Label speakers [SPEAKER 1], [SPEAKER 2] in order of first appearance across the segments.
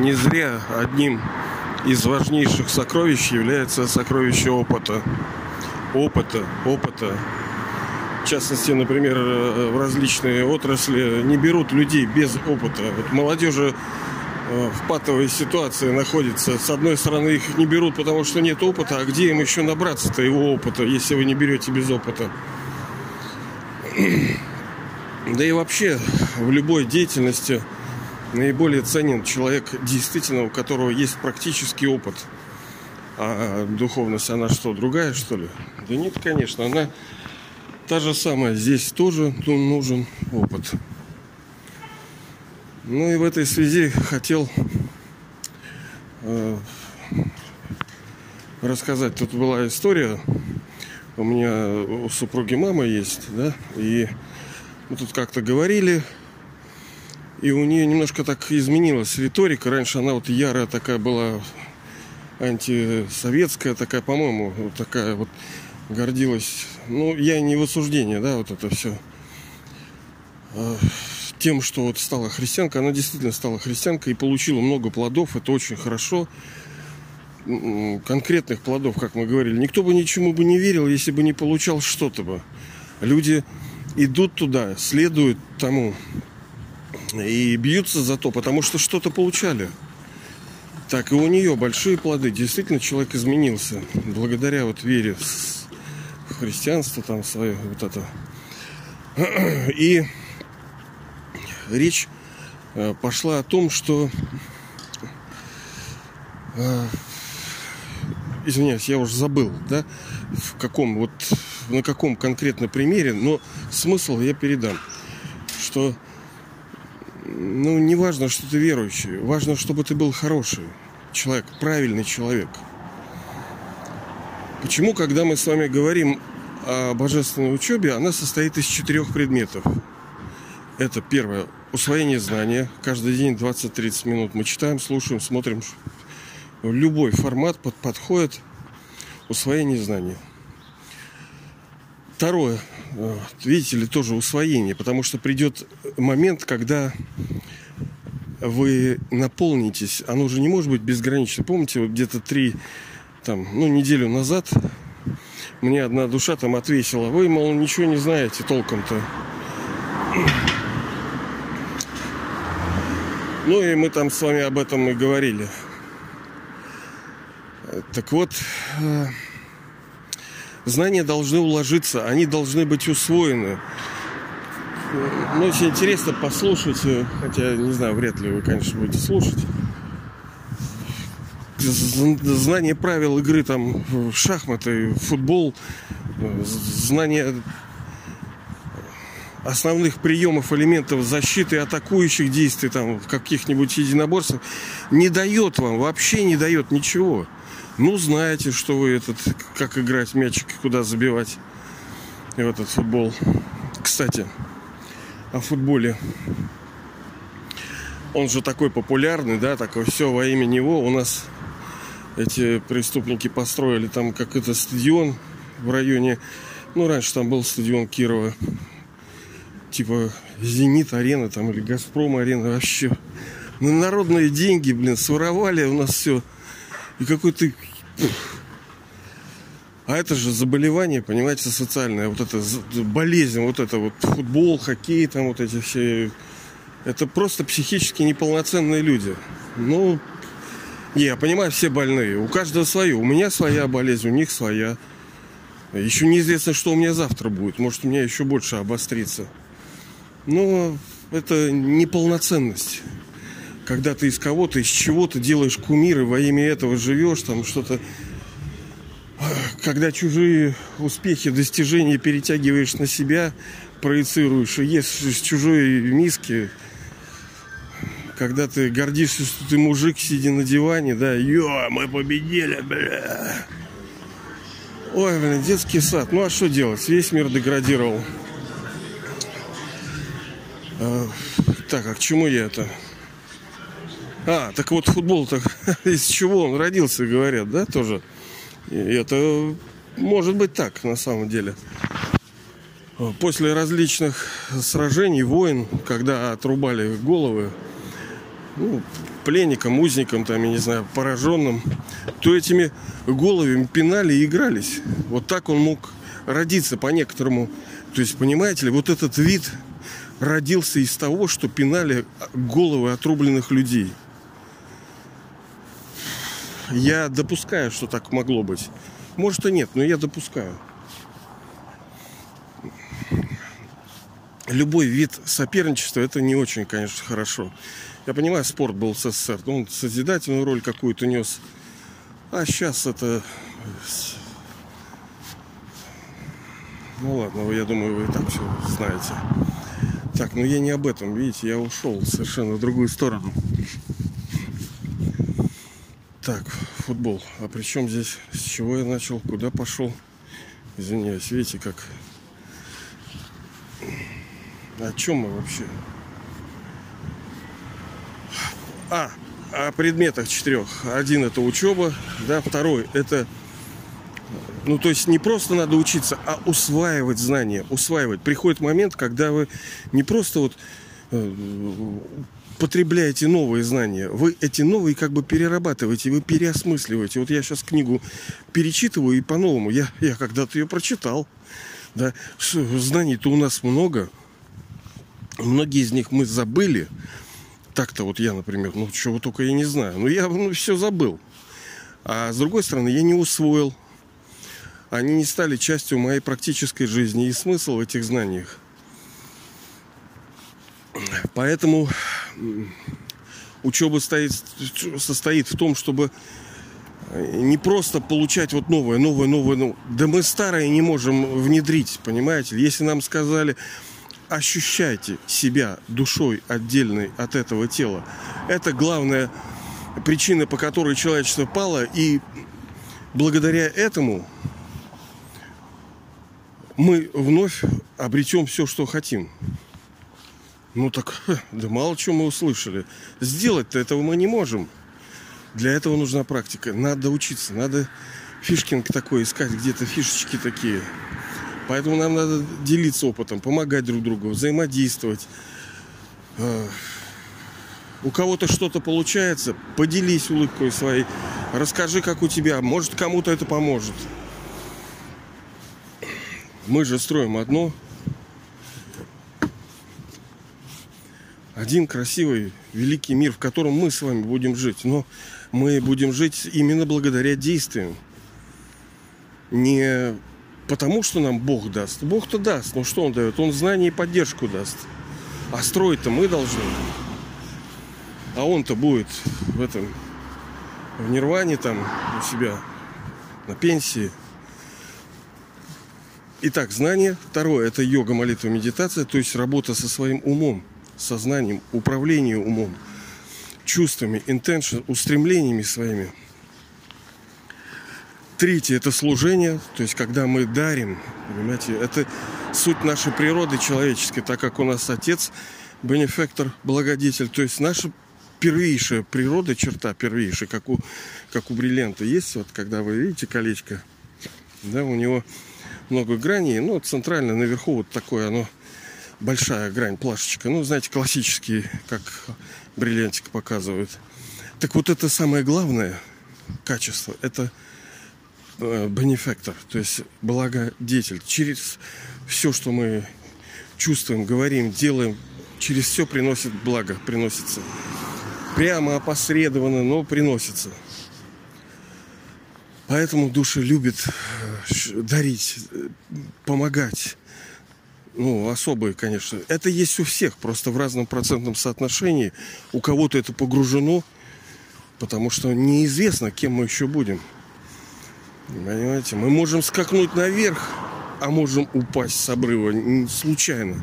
[SPEAKER 1] не зря одним из важнейших сокровищ является сокровище опыта. Опыта, опыта. В частности, например, э, в различные отрасли не берут людей без опыта. Вот молодежи э, в патовой ситуации находится. С одной стороны, их не берут, потому что нет опыта, а где им еще набраться-то его опыта, если вы не берете без опыта? Да и вообще в любой деятельности наиболее ценен человек, действительно, у которого есть практический опыт. А духовность, она что, другая, что ли? Да нет, конечно, она та же самая. Здесь тоже нужен опыт. Ну и в этой связи хотел э, рассказать. Тут была история. У меня у супруги мама есть, да, и мы тут как-то говорили, и у нее немножко так изменилась риторика. Раньше она вот ярая такая была, антисоветская такая, по-моему, вот такая вот гордилась. Ну, я не в осуждении, да, вот это все. А, тем, что вот стала христианкой, она действительно стала христианкой и получила много плодов, это очень хорошо. Конкретных плодов, как мы говорили. Никто бы ничему бы не верил, если бы не получал что-то бы. Люди идут туда, следуют тому и бьются за то, потому что что-то получали. Так и у нее большие плоды. Действительно, человек изменился благодаря вот вере в христианство, там свое вот это. И речь э, пошла о том, что э, извиняюсь, я уже забыл, да, в каком вот на каком конкретно примере, но смысл я передам, что ну, не важно, что ты верующий, важно, чтобы ты был хороший человек, правильный человек. Почему, когда мы с вами говорим о божественной учебе, она состоит из четырех предметов. Это первое, усвоение знания. Каждый день 20-30 минут мы читаем, слушаем, смотрим. Любой формат под, подходит усвоение знаний. Второе, видите ли, тоже усвоение, потому что придет момент, когда вы наполнитесь, оно уже не может быть безгранично. Помните, вот где-то три, там, ну, неделю назад мне одна душа там отвесила, вы, мол, ничего не знаете толком-то. Ну и мы там с вами об этом и говорили. Так вот, э, знания должны уложиться, они должны быть усвоены. Ну, очень интересно послушать, хотя, не знаю, вряд ли вы, конечно, будете слушать. Знание правил игры там шахматы, футбол, знание основных приемов, элементов защиты, атакующих действий там каких-нибудь единоборствах не дает вам, вообще не дает ничего. Ну, знаете, что вы этот, как играть мячик, куда забивать в этот футбол. Кстати, о футболе. Он же такой популярный, да, такой все во имя него. У нас эти преступники построили там какой-то стадион в районе. Ну, раньше там был стадион Кирова. Типа Зенит арена там или Газпром арена вообще. На народные деньги, блин, своровали у нас все. И какой-то а это же заболевание, понимаете, социальное. Вот это болезнь, вот это вот футбол, хоккей, там вот эти все. Это просто психически неполноценные люди. Ну, я понимаю, все больные. У каждого свое. У меня своя болезнь, у них своя. Еще неизвестно, что у меня завтра будет. Может, у меня еще больше обострится. Но это неполноценность когда ты из кого-то, из чего-то делаешь кумиры, во имя этого живешь, там что-то... Когда чужие успехи, достижения перетягиваешь на себя, проецируешь и ешь из чужой миски, когда ты гордишься, что ты мужик, сидя на диване, да, ё, мы победили, бля. Ой, блин, детский сад. Ну а что делать? Весь мир деградировал. А, так, а к чему я это? А, так вот футбол-то из чего он родился, говорят, да, тоже? И это может быть так, на самом деле. После различных сражений, войн, когда отрубали головы, ну, пленникам, узникам, там, я не знаю, пораженным, то этими головами пинали и игрались. Вот так он мог родиться по-некоторому. То есть, понимаете ли, вот этот вид родился из того, что пинали головы отрубленных людей. Я допускаю, что так могло быть. Может и нет, но я допускаю. Любой вид соперничества это не очень, конечно, хорошо. Я понимаю, спорт был в СССР, он созидательную роль какую-то нес. А сейчас это... Ну ладно, я думаю, вы и так все знаете. Так, ну я не об этом, видите, я ушел совершенно в другую сторону. Так, футбол. А при чем здесь? С чего я начал? Куда пошел? Извиняюсь, видите, как... О чем мы вообще? А, о предметах четырех. Один это учеба, да, второй это ну, то есть не просто надо учиться, а усваивать знания, усваивать. Приходит момент, когда вы не просто вот э, потребляете новые знания, вы эти новые как бы перерабатываете, вы переосмысливаете. Вот я сейчас книгу перечитываю и по-новому. Я, я когда-то ее прочитал. Да. Знаний-то у нас много. Многие из них мы забыли. Так-то вот я, например, ну чего только я не знаю. Ну я ну, все забыл. А с другой стороны, я не усвоил. Они не стали частью моей практической жизни. И смысл в этих знаниях. Поэтому учеба стоит, состоит в том, чтобы не просто получать вот новое, новое, новое, новое. Да мы старое не можем внедрить, понимаете? Если нам сказали, ощущайте себя душой отдельной от этого тела. Это главная причина, по которой человечество пало. И благодаря этому мы вновь обретем все, что хотим. Ну так, да мало чего мы услышали. Сделать-то этого мы не можем. Для этого нужна практика. Надо учиться, надо фишкинг такой искать, где-то фишечки такие. Поэтому нам надо делиться опытом, помогать друг другу, взаимодействовать. А, у кого-то что-то получается, поделись улыбкой своей, расскажи, как у тебя. Может, кому-то это поможет. Мы же строим одно, один красивый, великий мир, в котором мы с вами будем жить. Но мы будем жить именно благодаря действиям. Не потому, что нам Бог даст. Бог-то даст. Но что Он дает? Он знание и поддержку даст. А строить-то мы должны. А Он-то будет в этом, в нирване там у себя, на пенсии. Итак, знание. Второе – это йога, молитва, медитация, то есть работа со своим умом сознанием, управлением умом, чувствами, intention, устремлениями своими. Третье – это служение, то есть когда мы дарим, понимаете, это суть нашей природы человеческой, так как у нас Отец – бенефектор, благодетель, то есть наша первейшая природа, черта первейшая, как у, как у бриллианта есть, вот когда вы видите колечко, да, у него много граней, но центрально наверху вот такое оно большая грань, плашечка. Ну, знаете, классические, как бриллиантик показывают. Так вот это самое главное качество. Это э, бенефектор, то есть благодетель. Через все, что мы чувствуем, говорим, делаем, через все приносит благо, приносится. Прямо опосредованно, но приносится. Поэтому души любят э, дарить, э, помогать ну, особые, конечно. Это есть у всех, просто в разном процентном соотношении. У кого-то это погружено, потому что неизвестно, кем мы еще будем. Понимаете, мы можем скакнуть наверх, а можем упасть с обрыва случайно.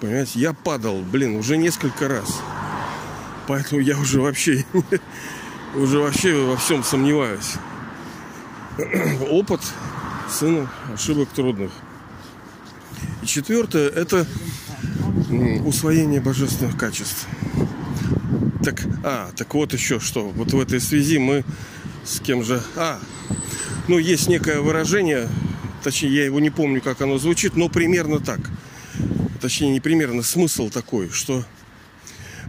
[SPEAKER 1] Понимаете, я падал, блин, уже несколько раз. Поэтому я уже вообще, уже вообще во всем сомневаюсь. Опыт сына ошибок трудных. И четвертое – это усвоение божественных качеств. Так, а, так вот еще что. Вот в этой связи мы с кем же... А, ну, есть некое выражение, точнее, я его не помню, как оно звучит, но примерно так. Точнее, не примерно, смысл такой, что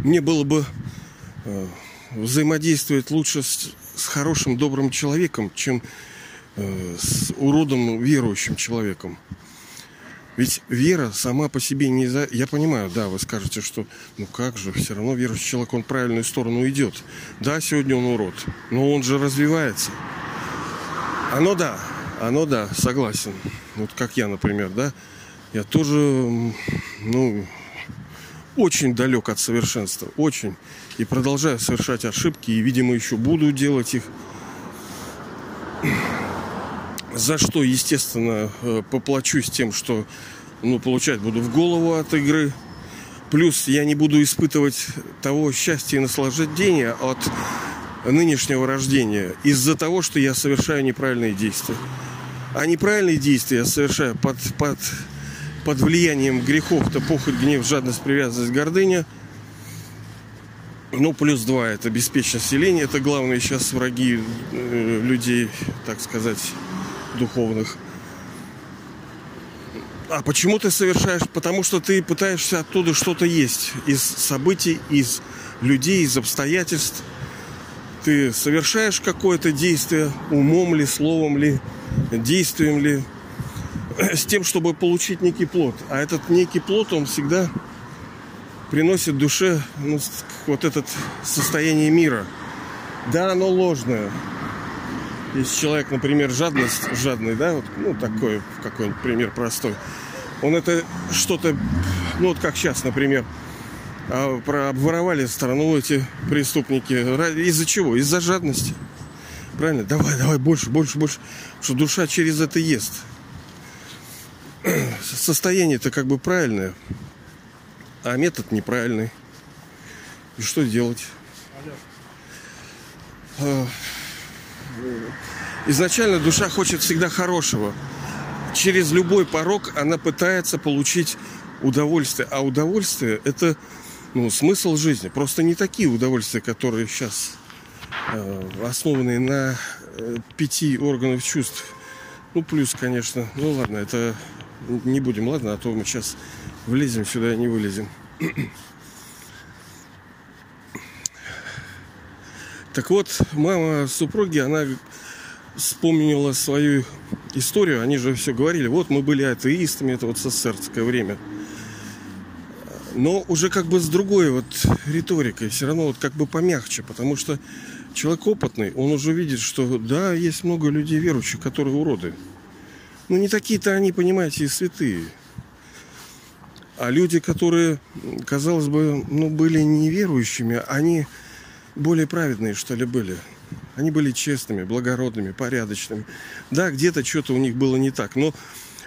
[SPEAKER 1] мне было бы э, взаимодействовать лучше с, с хорошим, добрым человеком, чем э, с уродом, верующим человеком. Ведь вера сама по себе не за... Я понимаю, да, вы скажете, что ну как же, все равно верующий человек, он в правильную сторону идет. Да, сегодня он урод, но он же развивается. Оно да, оно да, согласен. Вот как я, например, да, я тоже, ну, очень далек от совершенства, очень. И продолжаю совершать ошибки, и, видимо, еще буду делать их. За что, естественно, э, поплачусь тем, что ну, получать буду в голову от игры. Плюс я не буду испытывать того счастья и наслаждения от нынешнего рождения из-за того, что я совершаю неправильные действия. А неправильные действия я совершаю под, под, под влиянием грехов-то похоть, гнев, жадность, привязанность, гордыня. Ну, плюс два – это беспечность селения. Это главные сейчас враги э, людей, так сказать, духовных. А почему ты совершаешь? Потому что ты пытаешься оттуда что-то есть. Из событий, из людей, из обстоятельств. Ты совершаешь какое-то действие, умом ли, словом ли, действием ли, с тем, чтобы получить некий плод. А этот некий плод, он всегда приносит душе ну, вот это состояние мира. Да, оно ложное, если человек, например, жадность, жадный, да, вот, ну, такой, какой-нибудь пример простой, он это что-то, ну, вот как сейчас, например, а, про обворовали страну эти преступники. Из-за чего? Из-за жадности. Правильно? Давай, давай, больше, больше, больше. Что душа через это ест. Состояние-то как бы правильное, а метод неправильный. И что делать? А, изначально душа хочет всегда хорошего. Через любой порог она пытается получить удовольствие. А удовольствие – это ну, смысл жизни. Просто не такие удовольствия, которые сейчас э, основаны на э, пяти органах чувств. Ну, плюс, конечно. Ну, ладно, это не будем, ладно, а то мы сейчас влезем сюда и не вылезем. Так вот, мама супруги, она вспомнила свою историю. Они же все говорили, вот мы были атеистами, это вот СССРское время. Но уже как бы с другой вот риторикой, все равно вот как бы помягче, потому что человек опытный, он уже видит, что да, есть много людей верующих, которые уроды. Ну не такие-то они, понимаете, и святые. А люди, которые, казалось бы, ну, были неверующими, они более праведные, что ли, были. Они были честными, благородными, порядочными. Да, где-то что-то у них было не так, но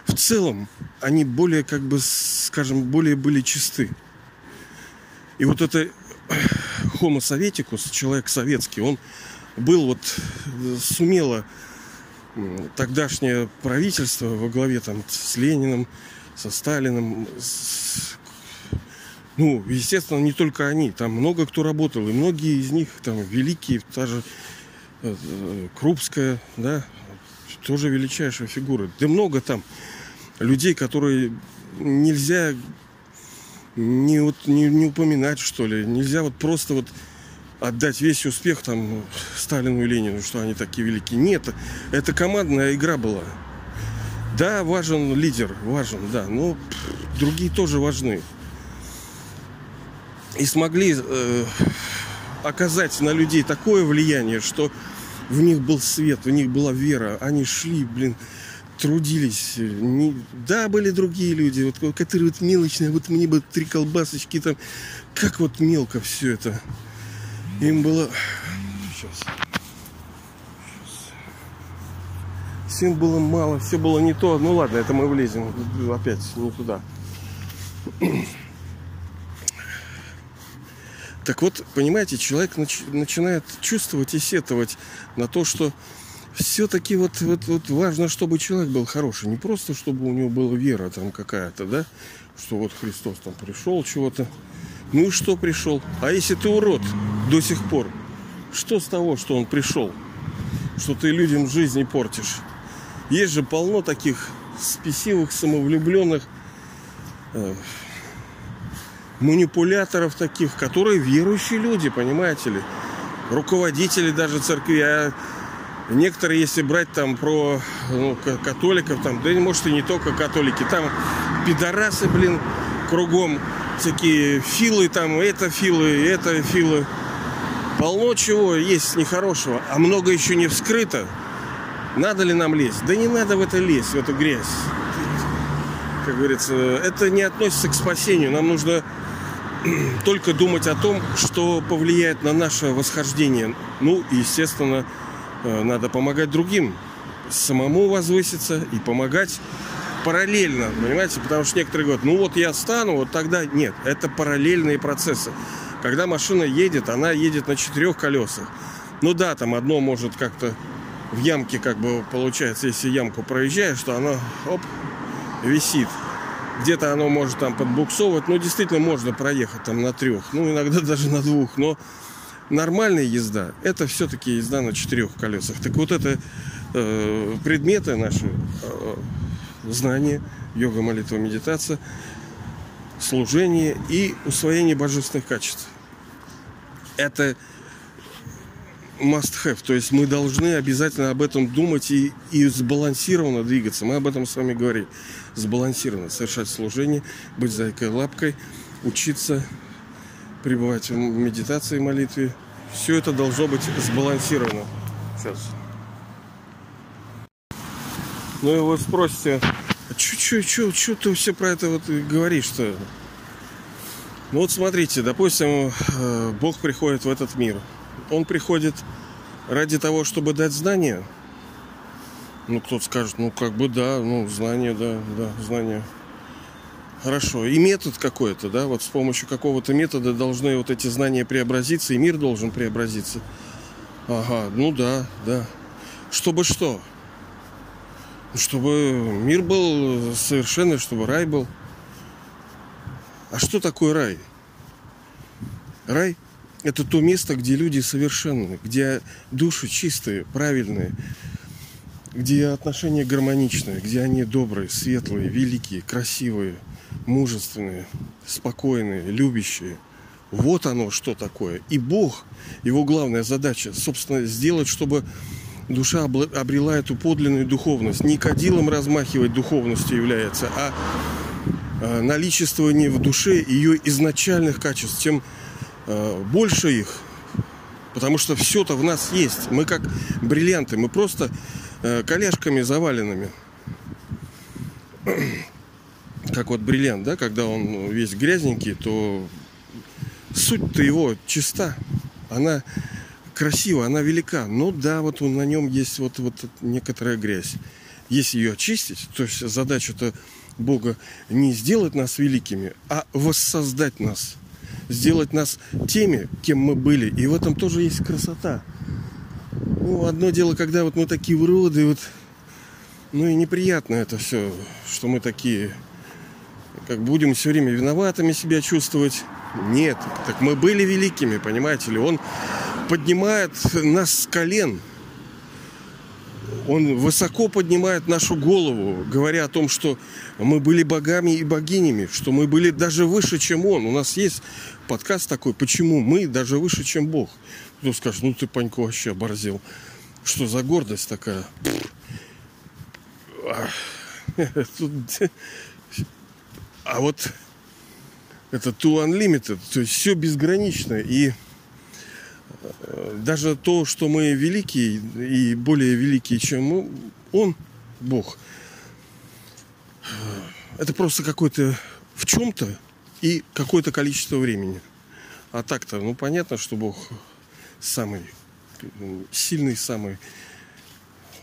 [SPEAKER 1] в целом они более, как бы, скажем, более были чисты. И вот это Homo советикус, человек советский, он был вот, сумело тогдашнее правительство во главе там с Лениным, со Сталиным, с ну, естественно, не только они, там много кто работал, и многие из них там великие, та же э, Крупская, да, тоже величайшая фигура. Да много там людей, которые нельзя не, вот, не, не упоминать, что ли. Нельзя вот просто вот отдать весь успех там Сталину и Ленину, что они такие великие. Нет, это командная игра была. Да, важен лидер, важен, да, но другие тоже важны и смогли э, оказать на людей такое влияние, что в них был свет, в них была вера. Они шли, блин, трудились. Не... Да, были другие люди, вот, которые вот мелочные, вот мне бы три колбасочки там. Как вот мелко все это. Им было... Сейчас. Сейчас. Всем было мало, все было не то. Ну ладно, это мы влезем опять не туда. Так вот, понимаете, человек нач- начинает чувствовать и сетовать на то, что все-таки вот, вот, вот важно, чтобы человек был хороший. Не просто, чтобы у него была вера там какая-то, да, что вот Христос там пришел, чего-то. Ну и что пришел? А если ты урод до сих пор, что с того, что он пришел? Что ты людям жизнь портишь? Есть же полно таких спесивых, самовлюбленных, э, манипуляторов таких, которые верующие люди, понимаете ли. руководители даже церкви, а некоторые, если брать там про ну, католиков, там, да может и не только католики, там пидорасы, блин, кругом такие филы там, это филы, это филы. Полно чего есть нехорошего, а много еще не вскрыто. Надо ли нам лезть? Да не надо в это лезть, в эту грязь. Как говорится, это не относится к спасению. Нам нужно только думать о том, что повлияет на наше восхождение. Ну, естественно, э, надо помогать другим. Самому возвыситься и помогать параллельно, понимаете? Потому что некоторые говорят, ну вот я стану, вот тогда нет. Это параллельные процессы. Когда машина едет, она едет на четырех колесах. Ну да, там одно может как-то в ямке, как бы получается, если ямку проезжаешь, что оно, оп, висит. Где-то оно может там подбуксовывать. Ну, действительно, можно проехать там на трех. Ну, иногда даже на двух. Но нормальная езда – это все-таки езда на четырех колесах. Так вот это э, предметы наши, э, знания, йога, молитва, медитация, служение и усвоение божественных качеств. Это must have. То есть мы должны обязательно об этом думать и, и сбалансированно двигаться. Мы об этом с вами говорили. Сбалансированно совершать служение, быть зайкой лапкой, учиться, пребывать в медитации молитве. Все это должно быть сбалансировано. Сейчас. Ну и вы спросите, а что ты все про это вот говоришь-то? Ну вот смотрите, допустим, э, Бог приходит в этот мир – он приходит ради того, чтобы дать знания. Ну, кто-то скажет, ну, как бы да, ну, знания, да, да, знания. Хорошо. И метод какой-то, да, вот с помощью какого-то метода должны вот эти знания преобразиться, и мир должен преобразиться. Ага, ну да, да. Чтобы что? Чтобы мир был совершенный, чтобы рай был. А что такое рай? Рай – это то место, где люди совершенны, где души чистые, правильные, где отношения гармоничные, где они добрые, светлые, великие, красивые, мужественные, спокойные, любящие. Вот оно что такое. И Бог, его главная задача, собственно, сделать, чтобы душа обрела эту подлинную духовность. Не кадилом размахивать духовностью является, а, а наличествование в душе ее изначальных качеств. Чем больше их, потому что все-то в нас есть. Мы как бриллианты, мы просто э, коляшками заваленными. Как вот бриллиант, да, когда он весь грязненький, то суть-то его чиста. Она красива, она велика. Но да, вот на нем есть вот, вот некоторая грязь. Если ее очистить, то есть задача-то Бога не сделать нас великими, а воссоздать нас – сделать нас теми, кем мы были. И в этом тоже есть красота. Ну, одно дело, когда вот мы такие уроды, вот, ну и неприятно это все, что мы такие, как будем все время виноватыми себя чувствовать. Нет, так мы были великими, понимаете ли. Он поднимает нас с колен – он высоко поднимает нашу голову, говоря о том, что мы были богами и богинями, что мы были даже выше, чем Он. У нас есть подкаст такой, почему мы даже выше, чем Бог. Кто скажет, ну ты, Панько, вообще оборзел. Что за гордость такая? А вот это to unlimited, то есть все безгранично. И даже то, что мы великие и более великие, чем Он, Бог, это просто какой-то в чем-то и какое-то количество времени. А так-то, ну понятно, что Бог самый сильный, самый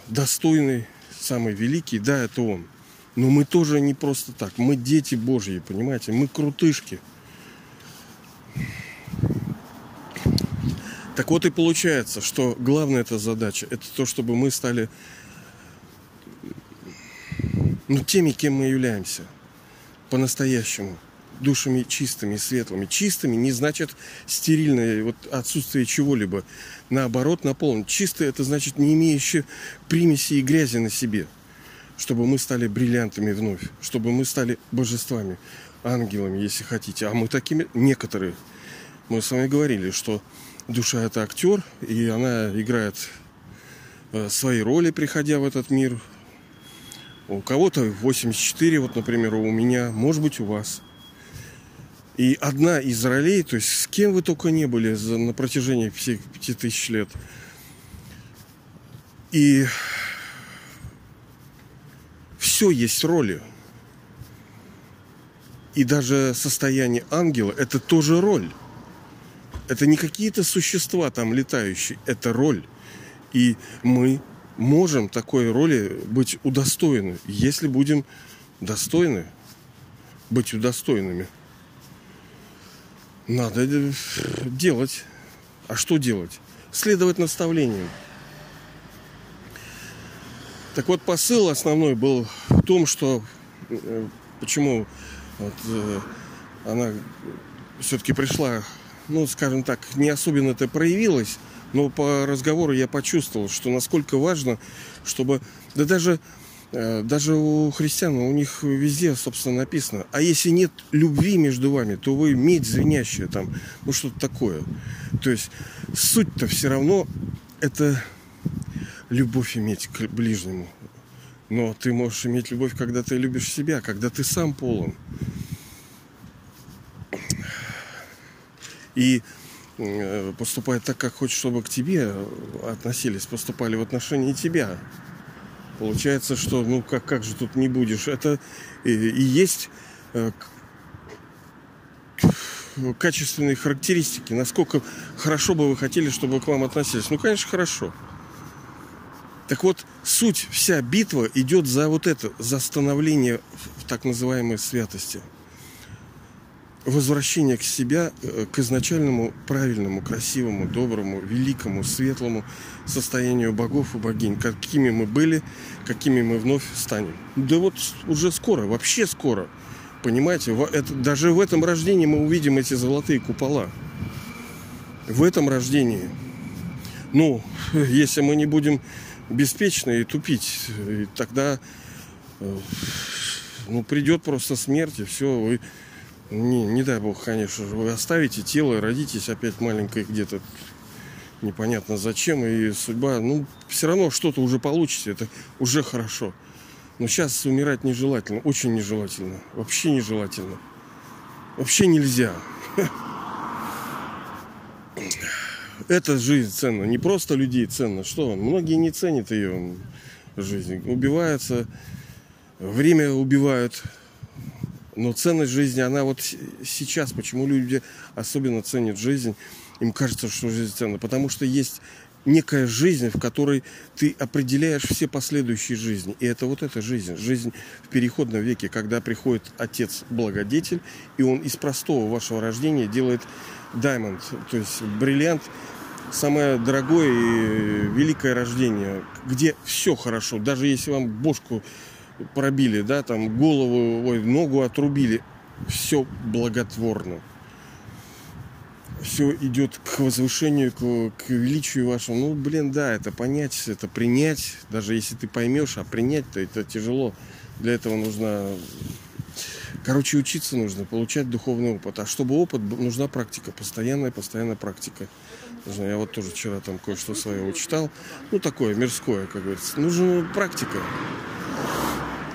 [SPEAKER 1] достойный, самый великий, да, это Он. Но мы тоже не просто так. Мы дети Божьи, понимаете? Мы крутышки. Так вот и получается, что главная эта задача, это то, чтобы мы стали ну, теми, кем мы являемся, по-настоящему, душами чистыми, светлыми. Чистыми не значит стерильное вот отсутствие чего-либо. Наоборот, наполнен. Чистое это значит не имеющее примеси и грязи на себе. Чтобы мы стали бриллиантами вновь. Чтобы мы стали божествами, ангелами, если хотите. А мы такими, некоторые. Мы с вами говорили, что душа это актер, и она играет э, свои роли, приходя в этот мир. У кого-то 84, вот, например, у меня, может быть, у вас. И одна из ролей, то есть с кем вы только не были за, на протяжении всех пяти тысяч лет. И все есть роли. И даже состояние ангела – это тоже роль. Это не какие-то существа там летающие, это роль. И мы можем такой роли быть удостоены, если будем достойны быть удостоенными. Надо делать. А что делать? Следовать наставлениям. Так вот, посыл основной был в том, что э, почему вот, э, она все-таки пришла ну, скажем так, не особенно это проявилось, но по разговору я почувствовал, что насколько важно, чтобы, да даже, э, даже у христиан, у них везде, собственно, написано, а если нет любви между вами, то вы медь звенящая там, ну что-то такое. То есть суть-то все равно это любовь иметь к ближнему. Но ты можешь иметь любовь, когда ты любишь себя, когда ты сам полон. И э, поступать так, как хочешь, чтобы к тебе относились, поступали в отношении тебя. Получается, что ну как, как же тут не будешь? Это и, и есть э, качественные характеристики. Насколько хорошо бы вы хотели, чтобы к вам относились? Ну, конечно, хорошо. Так вот, суть, вся битва идет за вот это, за становление так называемой святости – возвращение к себя, э, к изначальному правильному, красивому, доброму, великому, светлому состоянию богов и богинь, какими мы были, какими мы вновь станем. Да вот уже скоро, вообще скоро. Понимаете, это, даже в этом рождении мы увидим эти золотые купола. В этом рождении. Ну, если мы не будем беспечны и тупить, тогда э, ну, придет просто смерть, и все, вы не, не дай бог, конечно же, вы оставите тело, родитесь опять маленькой где-то непонятно зачем, и судьба, ну, все равно что-то уже получите, это уже хорошо. Но сейчас умирать нежелательно, очень нежелательно, вообще нежелательно. Вообще нельзя. Это жизнь ценна, не просто людей ценна. Что? Многие не ценят ее жизнь. Убиваются, время убивают, но ценность жизни, она вот сейчас, почему люди особенно ценят жизнь, им кажется, что жизнь ценна, потому что есть некая жизнь, в которой ты определяешь все последующие жизни. И это вот эта жизнь. Жизнь в переходном веке, когда приходит отец-благодетель, и он из простого вашего рождения делает даймонд, то есть бриллиант, самое дорогое и великое рождение, где все хорошо. Даже если вам бошку пробили, да, там голову, ой, ногу отрубили. Все благотворно. Все идет к возвышению, к, к величию вашему. Ну, блин, да, это понять, это принять. Даже если ты поймешь, а принять-то это тяжело. Для этого нужно Короче, учиться нужно, получать духовный опыт. А чтобы опыт, нужна практика, постоянная, постоянная практика. Я вот тоже вчера там кое-что свое читал. Ну, такое мирское, как говорится. Нужна практика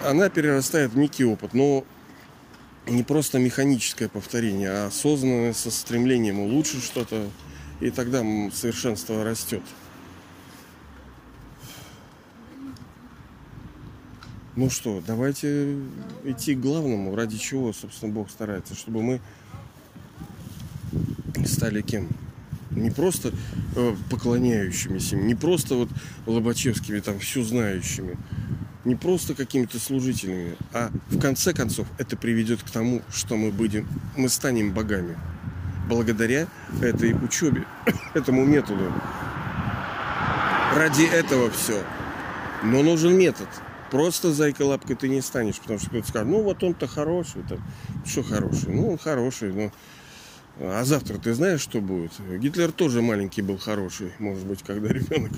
[SPEAKER 1] она перерастает в некий опыт, но не просто механическое повторение, а осознанное со стремлением улучшить что-то, и тогда совершенство растет. Ну что, давайте идти к главному, ради чего, собственно, Бог старается, чтобы мы стали кем? Не просто э, поклоняющимися, не просто вот Лобачевскими, там, все знающими, не просто какими-то служителями, а в конце концов это приведет к тому, что мы будем, мы станем богами. Благодаря этой учебе, этому методу. Ради этого все. Но нужен метод. Просто зайка лапкой ты не станешь, потому что кто-то скажет, ну вот он-то хороший, там, что хороший? Ну, он хороший, но а завтра ты знаешь, что будет? Гитлер тоже маленький был хороший, может быть, когда ребенок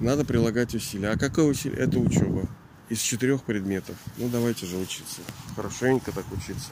[SPEAKER 1] надо прилагать усилия. А какое усилие? Это учеба. Из четырех предметов. Ну, давайте же учиться. Хорошенько так учиться.